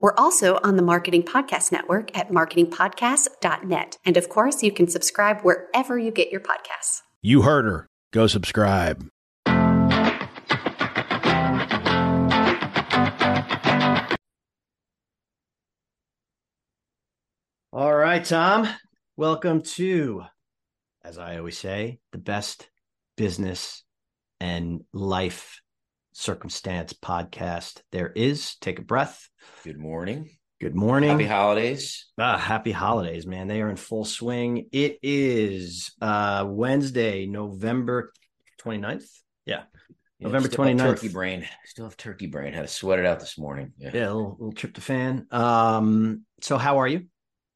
We're also on the Marketing Podcast Network at marketingpodcast.net. And of course, you can subscribe wherever you get your podcasts. You heard her. Go subscribe. All right, Thom. Welcome to, as I always say, the best business and life circumstance podcast there is. Take a breath. Good morning. Good morning. Happy holidays. Ah, happy holidays, man. They are in full swing. It is uh Wednesday, November 29th. Yeah. Yeah, November still have 29th. Turkey brain. Still have turkey brain. Had to sweat it out this morning. Yeah. Yeah, a little, little tryptophan. Um, so how are you?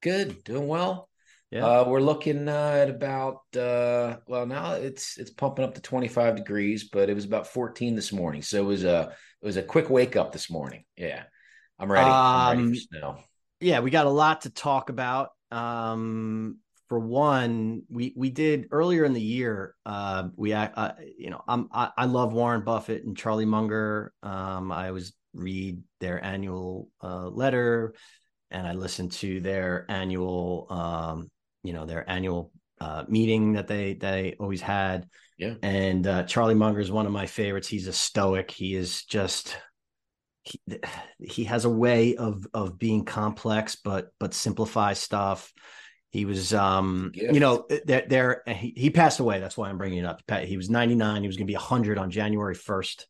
Good. Doing well. Yeah. Uh, we're looking uh, at about uh, well now it's it's pumping up to 25 degrees, but it was about 14 this morning. So it was a it was a quick wake up this morning. Yeah. I'm ready. I'm ready Um, for snow. yeah, we got a lot to talk about. Um, for one, we we did earlier in the year. Uh, we uh, you know, I'm I, I love Warren Buffett and Charlie Munger. Um, I always read their annual uh, letter, and I listen to their annual, um, you know, their annual uh, meeting that they they always had. Yeah. And uh, Charlie Munger is one of my favorites. He's a stoic. He is just he, he has a way of of being complex but but simplify stuff he was um you know there there he, he passed away that's why i'm bringing it up he was 99 he was going to be 100 on january 1st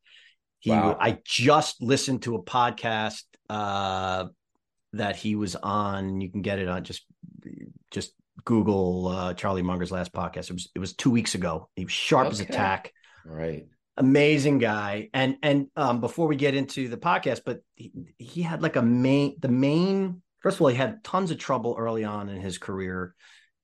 he Wow. i just listened to a podcast uh that he was on you can get it on just just google uh charlie munger's last podcast. It was it was two weeks ago. He was sharp as a tack. Right. amazing guy. And and um before we get into the podcast but he, he had like a main the main first of all he had tons of trouble early on in his career.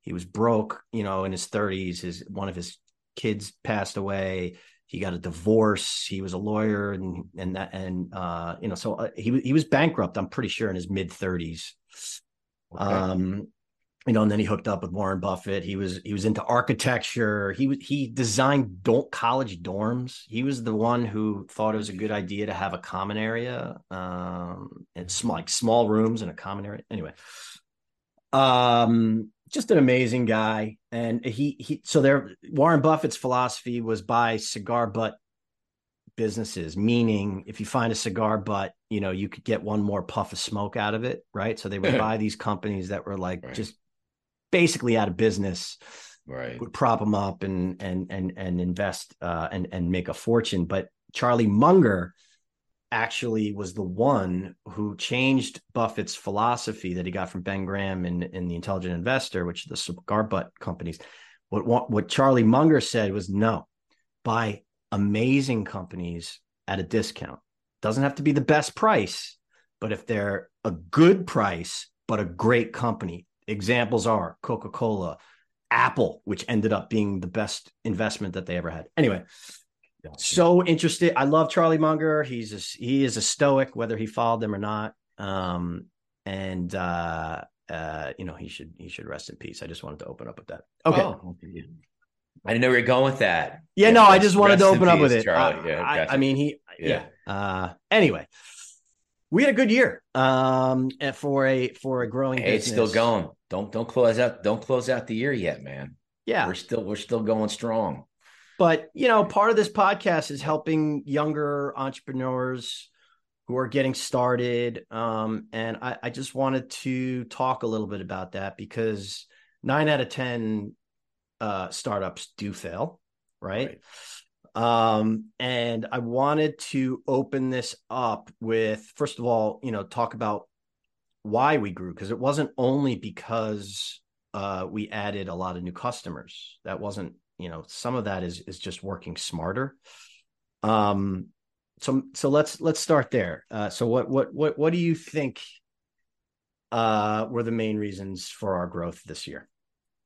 He was broke you know in his 30s his one of his kids passed away. He got a divorce. He was a lawyer and and that and uh you know so uh, he he was bankrupt i'm pretty sure in his mid 30s Okay. um you know and then he hooked up with warren buffett. He was he was into architecture. He was he designed do- college dorms. He was the one who thought it was a good idea to have a common area um and small like small rooms in a common area. Anyway um just an amazing guy. And he he so there warren buffett's philosophy was buy cigar butt businesses meaning if you find a cigar butt you know you could get one more puff of smoke out of it right? So they would buy these companies that were like Right. just basically out of business right. would prop them up and and and and invest uh and and make a fortune. But charlie munger actually was the one who changed buffett's philosophy that he got from ben graham in in the intelligent investor which are the cigar butt companies. What what, what charlie munger said was no buy amazing companies at a discount. Doesn't have to be the best price but if they're a good price but a great company examples are coca-cola Apple, which ended up being the best investment that they ever had. Anyway, so interested. I love Charlie Munger. He's a, he is a stoic, whether he followed them or not. Um, and uh, uh, you know, he should he should rest in peace. I just wanted to open up with that. Okay. Oh. I didn't know where you're going with that. Yeah, no, I just wanted to open up peace, with it. Charlie. Uh, Yeah, I. I mean, he, yeah. Yeah. Uh, anyway, we had a good year. Um, for a for a growing, Hey, it's still going. Don't don't close out. Don't close out the year yet, man. Yeah, We're still we're still going strong. but you know part of this podcast is helping younger entrepreneurs who are getting started um, and I, I just wanted to talk a little bit about that because nine out of ten uh, startups do fail right? Um, and i wanted to open this up with first of all you know talk about why we grew because it wasn't only because uh, we added a lot of new customers that wasn't you know some of that is is just working smarter um so so let's let's start there uh so what what what what do you think uh, were the main reasons for our growth this year?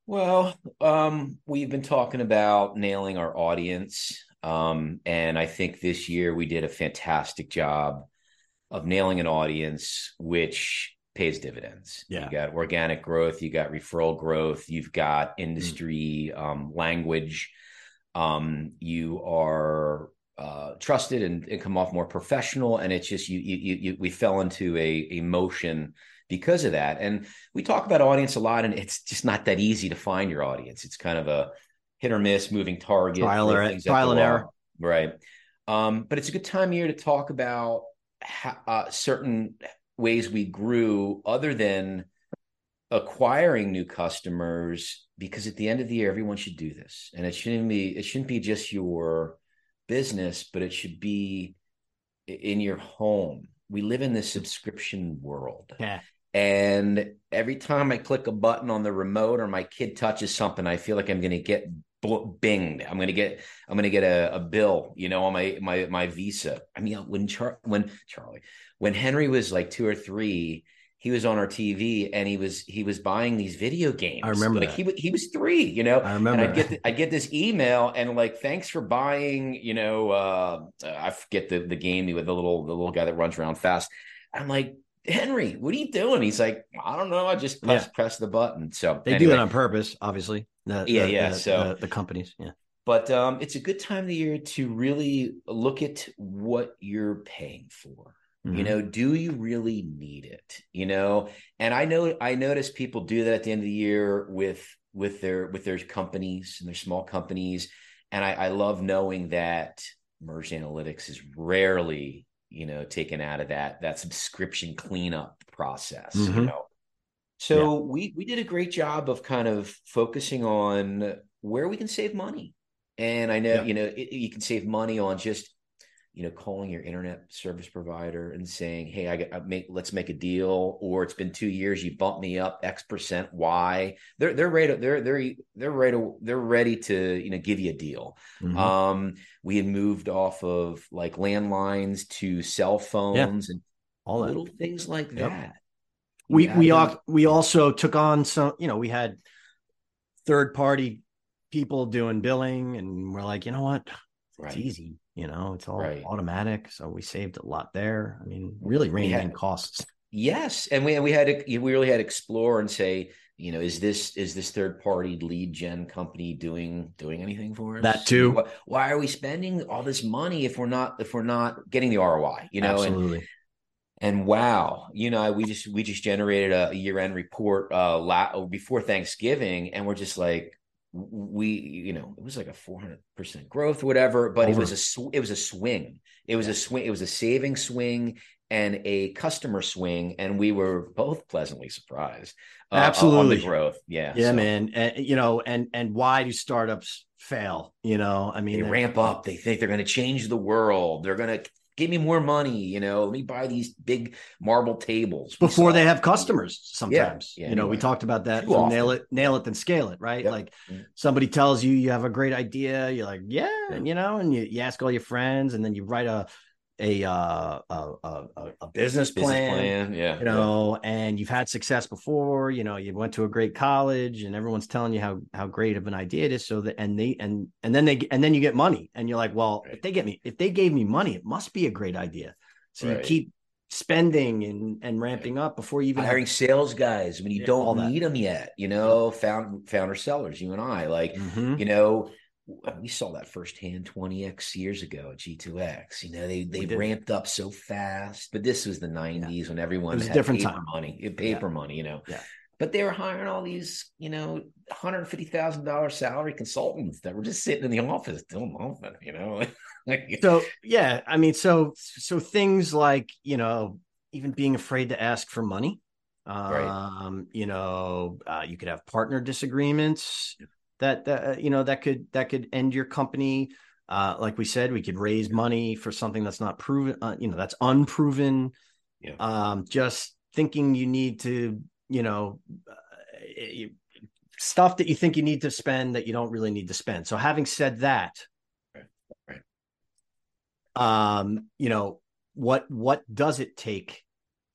Well, um, we've been talking about nailing our audience. Um, and I think this year we did a fantastic job of nailing an audience, which pays dividends. Yeah. You got organic growth, you got referral growth, you've got industry mm. um, language. Um, you are uh, trusted and, and, come off more professional. And it's just you, you, you, we fell into a, a motion because of that. And we talk about audience a lot, and it's just not that easy to find your audience. It's kind of a hit or miss, moving target, trial, or, trial and error, right? Um, but it's a good time here to talk about uh, certain ways we grew, other than acquiring new customers. Because at the end of the year, everyone should do this, and it shouldn't be it shouldn't be just your business, but it should be in your home. We live in this subscription world. Yeah. And every time I click a button on the remote or my kid touches something, I feel like I'm going to get binged. I'm going to get I'm going to get a, a, bill, you know, on my my my Visa. I mean, when Char- when Charlie when Henry was like two or three, he was on our TV and he was he was buying these video games. I remember like that. he he was three, you know. I remember. I get I get this email and like thanks for buying, you know, uh I forget the the game with the little the little guy that runs around fast. I'm like Henry, what are you doing? He's like, I don't know. I just press yeah. press the button. So they anyway. do it on purpose, obviously. The, yeah, the, yeah. The, so the, companies, yeah. But um, it's a good time of the year to really look at what you're paying for. Mm-hmm. You know, do you really need it? You know, and I know I notice people do that at the end of the year with with their with their companies and their small companies. And I, I love knowing that merge analytics is rarely you know taken out of that that subscription cleanup process mm-hmm. you know so yeah. we we did a great job of kind of focusing on where we can save money and i know yeah. you know it, you can save money on just you know calling your internet service provider and saying hey i, I make let's make a deal or it's been two years you bumped me up x percent y they're they're ready to, they're they're they're ready to, they're ready to you know give you a deal mm-hmm. um we had moved off of like landlines to cell phones yeah. and all that. little things like yep. that we we al- we also took on some you know we had third party people doing billing and we're like you know what right. it's easy you know, it's all right. automatic. So we saved a lot there. I mean, really reining in costs. Yes. And we, we had to, we really had to explore and say, you know, is this, is this third party lead gen company doing, doing anything for us? That too. Why, why are we spending all this money if we're not, if we're not getting the ROI, you know? Absolutely. And, and wow, you know, we just we just generated a year end report uh la- before Thanksgiving, and we're just like, we you know it was like a 400% growth whatever but Over. it was a sw- it was a swing. It was a swing it was a saving swing and a customer swing and we were both pleasantly surprised uh, absolutely on the growth. Yeah yeah so. man. And, you know and and why do startups fail you know? I mean they ramp up. They think they're going to change the world. They're going to give me more money you know let me buy these big marble tables before they have customers sometimes yeah, yeah, you know anyway. we talked about that nail it nail it then scale it right yep. like mm-hmm. somebody tells you you have a great idea you're like yeah and you know and you, you ask all your friends and then you write a a uh, a, a, a business, business plan, plan, yeah, you know, yeah. and you've had success before, you know, you went to a great college, and everyone's telling you how how great of an idea it is. So that and they and and then they and then you get money, and you're like, well, right. if they get me, if they gave me money, it must be a great idea. So right. you keep spending and and ramping up before you even hiring have... sales guys when you yeah, don't need them yet. You know, found founder sellers, you and I, like mm-hmm. you know we saw that firsthand 20x years ago at G2X. You know, they they ramped up so fast, but this was the 90s yeah. when everyone had different paper time. money, paper yeah. money, you know. Yeah. But they were hiring all these, you know, hundred fifty thousand dollars salary consultants that were just sitting in the office doing nothing, you know. so yeah, I mean, so so things like you know, even being afraid to ask for money. Um, right. you know, uh, you could have partner disagreements. That that uh, you know that could that could end your company uh, like we said we could raise money for something that's not proven uh, you know that's unproven yeah. um, just thinking you need to you know uh, stuff that you think you need to spend that you don't really need to spend so having said that right. Right. um you know what what does it take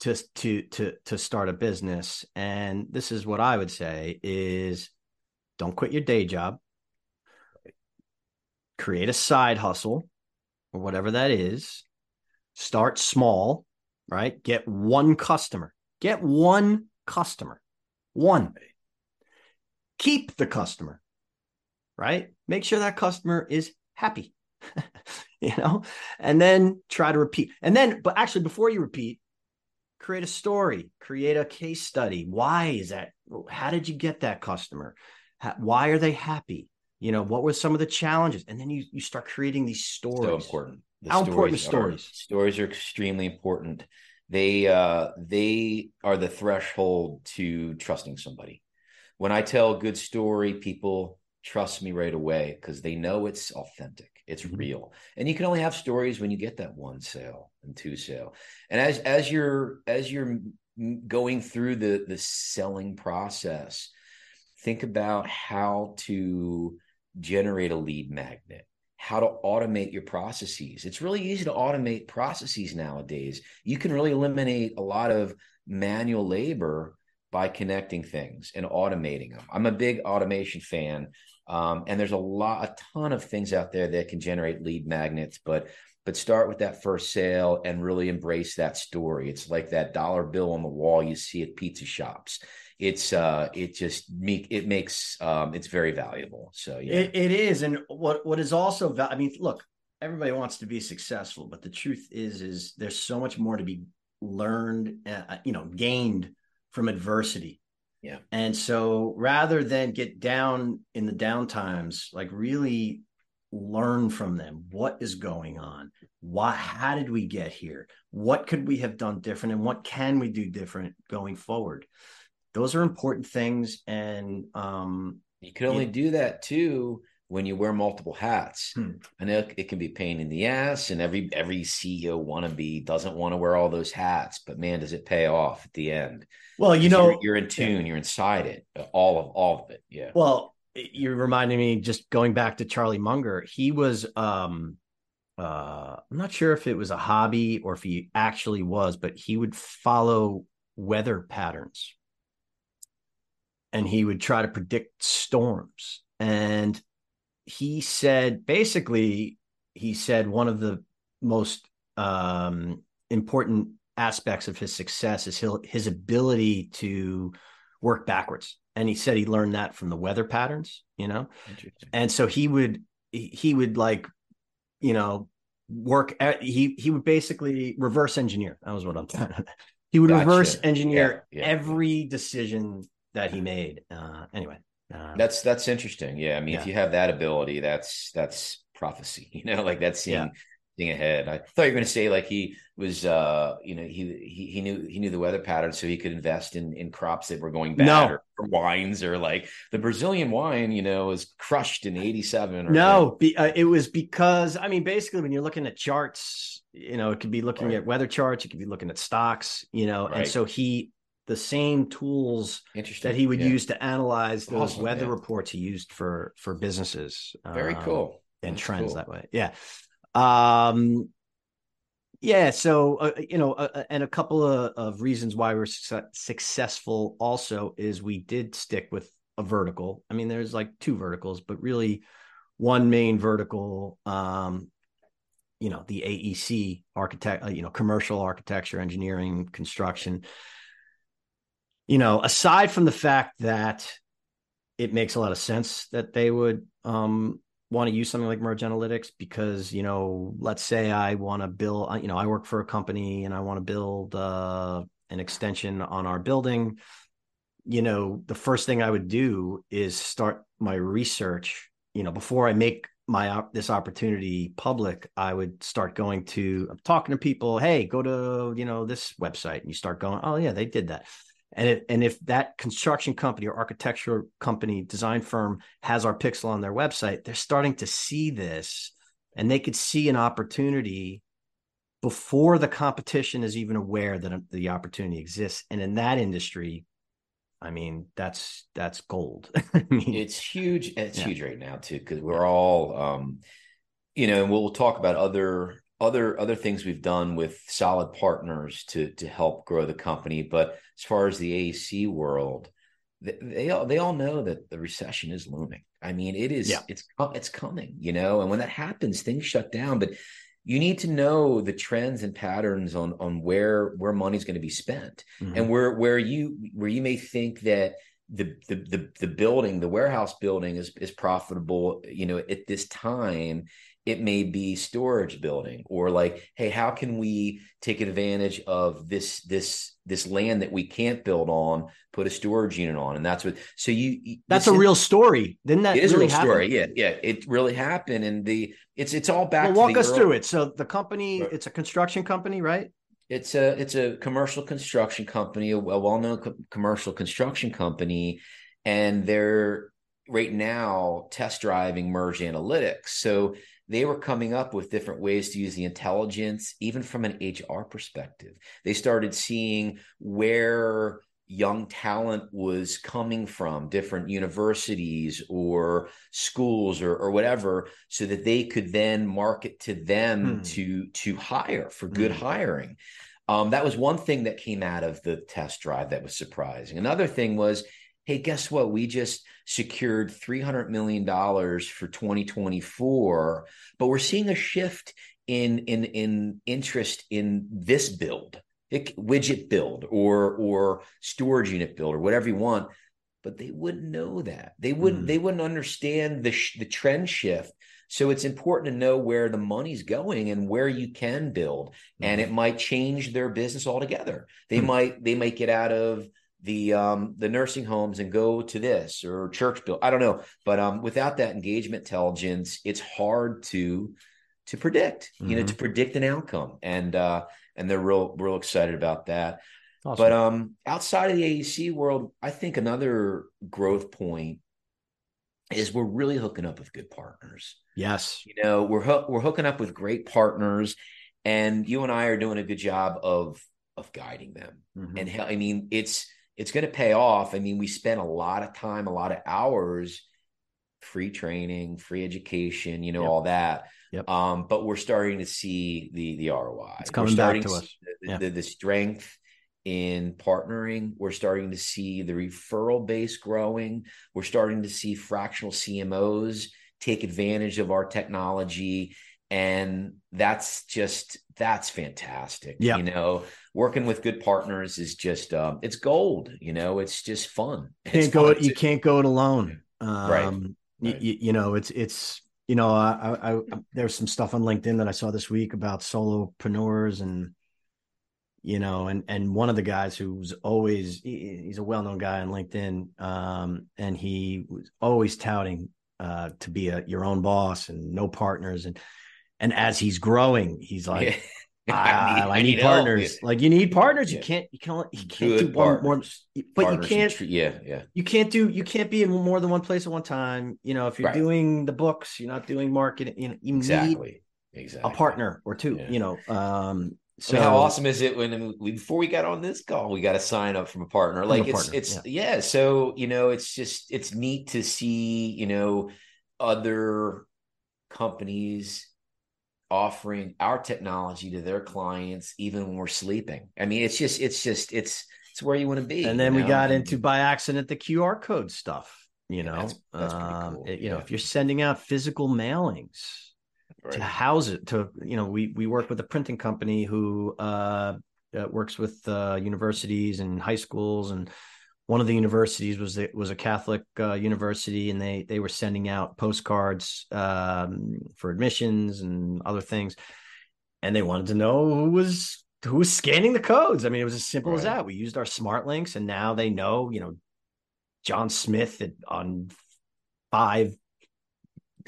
to to to to start a business and this is what i would say is don't quit your day job. Create a side hustle or whatever that is. Start small right? Get one customer. Get one customer. One. Keep the customer right? Make sure that customer is happy you know? And then try to repeat. And then but actually before you repeat create a story, create a case study. Why is that? How did you get that customer? Why are they happy? You know, what were some of the challenges? And then you you start creating these stories. So important. The How important the stories? Are, stories are extremely important. They uh they are the threshold to trusting somebody. When I tell a good story, people trust me right away because they know it's authentic. It's mm-hmm. real. And you can only have stories when you get that one sale and two sale. And as as you're as you're going through the the selling process, think about how to generate a lead magnet how to automate your processes. It's really easy to automate processes nowadays. You can really eliminate a lot of manual labor by connecting things and automating them. I'm a big automation fan. Um, and there's a lot, a ton of things out there that can generate lead magnets, but but start with that first sale and really embrace that story. It's like that dollar bill on the wall you see at pizza shops. It's uh, it just make it makes um, it's very valuable. So yeah, it, it is. And what what is also, val- I mean, look, everybody wants to be successful, but the truth is, is there's so much more to be learned, uh, you know, gained from adversity yeah. And so rather than get down in the down times, like really learn from them. What is going on? Why how did we get here? What could we have done different and what can we do different going forward? Those are important things and um you can only do that too when you wear multiple hats. Hmm. I know it can be pain in the ass, and every every CEO wannabe doesn't want to wear all those hats. But man, does it pay off at the end? Well, you know, you're, you're in tune, yeah. you're inside it, all of all of it. Yeah. Well, you're reminding me just going back to Charlie Munger. He was, um, uh, I'm not sure if it was a hobby or if he actually was, but he would follow weather patterns and he would try to predict storms. And he said basically he said one of the most um, important aspects of his success is his, his ability to work backwards. And he said he learned that from the weather patterns you know? And so he would he would like you know work at, he he would basically reverse engineer. That was what i'm trying he would gotcha. reverse engineer yeah, yeah. every decision that he made uh anyway um, that's that's interesting. Yeah, I mean, yeah. if you have that ability, that's that's prophecy. You know, like that's seeing yeah. seeing ahead. I thought you were going to say like he was, uh, you know, he he he knew he knew the weather pattern, so he could invest in in crops that were going bad, no. or, or, wines, or like the Brazilian wine, you know, was crushed in '87. no, be, uh, it was because I mean, basically, when you're looking at charts, you know, it could be looking right. at weather charts, It could be looking at stocks, you know, right. and so he the same tools that he would yeah. use to analyze those awesome, weather yeah. reports he used for for businesses. Very um, cool. And That's trends cool. that way. Yeah. Um yeah, so uh, you know, uh, uh, and a couple of, of reasons why we're su- successful also is we did stick with a vertical. I mean, there's like two verticals, but really one main vertical um you know the AEC architect, uh, you know, commercial architecture, engineering, construction you know, aside from the fact that it makes a lot of sense that they would um, want to use something like Merge Analytics because, you know, let's say I want to build, you know, I work for a company and I want to build uh, an extension on our building. You know, the first thing I would do is start my research, you know, before I make my this opportunity public i would start going to i'm talking to people hey go to you know this website and you start going oh yeah they did that and if, and if that construction company or architectural company design firm has our pixel on their website, they're starting to see this and they could see an opportunity before the competition is even aware that the opportunity exists. And in that industry, I mean, that's that's gold. I mean, it's huge. It's yeah. huge right now too, because we're all, um, you know, and we'll talk about other other other things we've done with solid partners to to help grow the company. But as far as the AEC world, they, they all they all know that the recession is looming. I mean, it is yeah. it's it's coming, you know, and when that happens, things shut down. But you need to know the trends and patterns on on where where money's going to be spent mm-hmm. and where where you where you may think that the, the the the building the warehouse building is is profitable you know at this time it may be storage building or like hey how can we take advantage of this this this land that we can't build on put a storage unit on? And that's what so you that's a real story. Didn't that it is really a real happen? story yeah yeah. It really happened and the it's it's all back to well, walk us early, through it. So the company it's a construction company right? It's a it's a commercial construction company a well-known co- commercial construction company. And they're right now test driving merge analytics. So they were coming up with different ways to use the intelligence, even from an HR perspective. They started seeing where young talent was coming from different universities or schools or, or whatever so that they could then market to them hmm. to to hire for good hmm. hiring um, that was one thing that came out of the test drive that was surprising another thing was hey, guess what? We just secured $300 million for 2024, but we're seeing a shift in, in, in interest in this build, widget build or, or storage unit build or whatever you want. But they wouldn't know that. They wouldn't, mm. they wouldn't understand the, sh- the trend shift. So it's important to know where the money's going and where you can build. Mm. And it might change their business altogether. They mm. might, they might get out of the um, the nursing homes and go to this or church bill. I don't know, but um, without that engagement intelligence, it's hard to to predict. Mm-hmm. You know, to mm-hmm. predict an outcome, and uh, and they're real real excited about that. Awesome. But um, outside of the AEC world, I think another growth point is we're really hooking up with good partners. Yes, you know, we're ho- we're hooking up with great partners, and you and I are doing a good job of of guiding them. Mm-hmm. And I mean, it's it's going to pay off. I mean, we spent a lot of time, a lot of hours, free training, free education, you know, yep. all that. Yep. Um, but we're starting to see the the ROI. It's coming back to, to us. The, yeah. the, the strength in partnering. We're starting to see the referral base growing. We're starting to see fractional CMOs take advantage of our technology and that's just that's fantastic yeah. you know? Working with good partners is just um it's gold you know? It's just fun. You can't go it you can't go it alone. Um right, right. You, you know it's it's you know I, I, I there's some stuff on linkedin that i saw this week about solopreneurs and you know and and one of the guys who's always he's a well-known guy on linkedin um and he was always touting uh to be a your own boss and no partners. And and as he's growing, he's like, yeah. I, need, I, I need, need partners. Help. Like you need partners. Yeah. You can't, you can't, you can't Good do one more, but partners you can't, yeah, yeah. You can't do, you can't be in more than one place at one time. You know, if you're right. doing the books, you're not doing marketing. You know, you exactly, need exactly a partner or two. Yeah. You know, um, so I mean, how awesome is it when we, before we got on this call, we got a sign up from a partner? Like a it's partner, it's yeah. yeah. So you know, it's just it's neat to see you know other companies offering our technology to their clients even when we're sleeping. I mean, it's just it's just it's it's where you want to be. And then we know? got into by accident the QR code stuff. You know, that's, that's um, cool. it, you yeah. know, if you're sending out physical mailings right. to house it, to you know, we we work with a printing company who uh, uh works with uh, universities and high schools and one of the universities was was a Catholic uh, university, and they they were sending out postcards um, for admissions and other things, and they wanted to know who was who was scanning the codes. I mean, it was as simple right. as that. We used our smart links, and now they know, you know, John Smith at, on five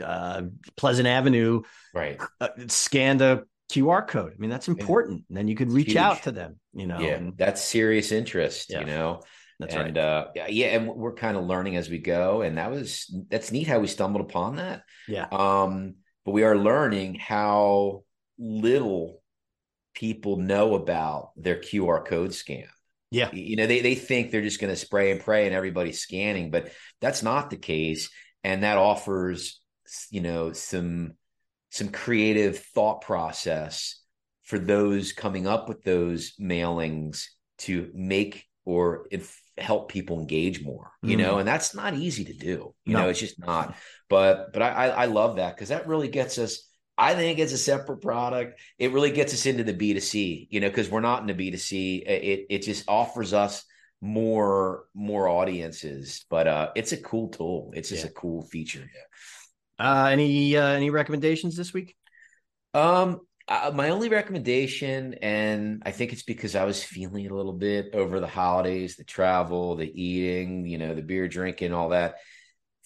uh, Pleasant Avenue, right? Uh, scanned a QR code. I mean, that's important. And then you could reach Huge. out to them, you know. Yeah, and, that's serious interest, yeah. you know. That's and, right. Uh, yeah, yeah, and we're kind of learning as we go, and that was that's neat how we stumbled upon that. Yeah. Um, but we are learning how little people know about their QR code scan. Yeah. You know, they they think they're just going to spray and pray and everybody's scanning, but that's not the case, and that offers you know some some creative thought process for those coming up with those mailings to make or if help people engage more you mm. know and that's not easy to do you no. know it's just not but but i i love that because that really gets us I think it's a separate product. It really gets us into the B2C, you know, because we're not in the B2C. It it just offers us more more audiences, but uh it's a cool tool. It's just yeah. a cool feature. Yeah. Uh any uh any recommendations this week? Um uh, my only recommendation, and I think it's because I was feeling a little bit over the holidays, the travel, the eating, you know, the beer drinking, all that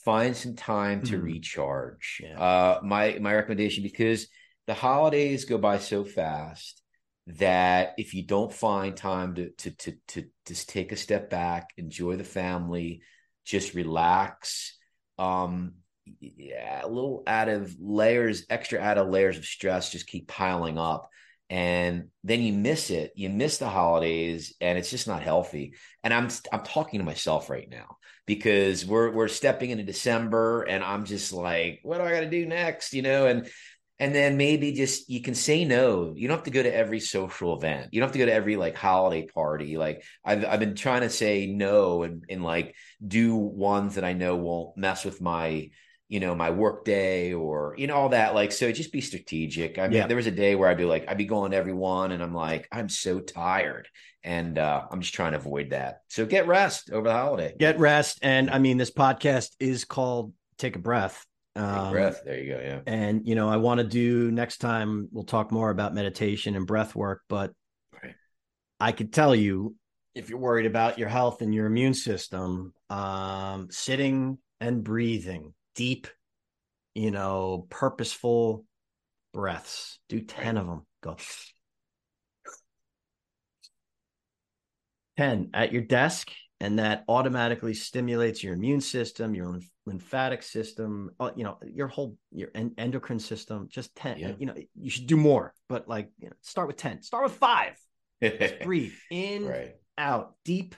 find some time to mm-hmm. recharge. Yeah. Uh, my my recommendation because the holidays go by so fast that if you don't find time to to to to just take a step back, enjoy the family, just relax. Um, yeah, a little out of layers, extra out of layers of stress just keep piling up. And then you miss it you miss the holidays and it's just not healthy. And i'm i'm talking to myself right now because we're we're stepping into december and i'm just like what do i got to do next? You know and and then maybe just you can say no. You don't have to go to every social event. You don't have to go to every like holiday party. Like i've, I've been trying to say no and, and like do ones that i know won't mess with my you know, my work day or, you know, all that. Like, so just be strategic. I mean, yeah. there was a day where I'd be like, I'd be going to everyone and I'm like, I'm so tired. And uh, I'm just trying to avoid that. So get rest over the holiday. Get rest. And I mean, this podcast is called Take a Breath. Um, breath. There you go. Yeah. And, you know, I want to do next time, we'll talk more about meditation and breath work. But right. I could tell you, if you're worried about your health and your immune system, um, sitting and breathing deep, you know, purposeful breaths. Do 10 of them. Go. 10 at your desk, and that automatically stimulates your immune system, your lymphatic system, uh, you know, your whole your endocrine system. Just 10. Yeah. You know, you should do more, but like, you know, start with 10. Start with five. Just breathe in, right. out, deep,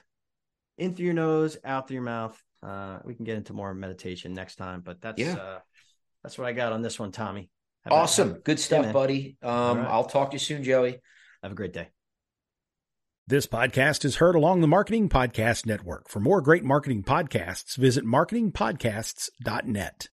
in through your nose, out through your mouth. Uh, we can get into more meditation next time, but that's yeah. uh, that's what I got on this one, Tommy. Have awesome, a, good stuff, buddy. Um, right. I'll talk to you soon, Joey. Have a great day. This podcast is heard along the Marketing Podcast Network. For more great marketing podcasts, visit marketingpodcasts.net.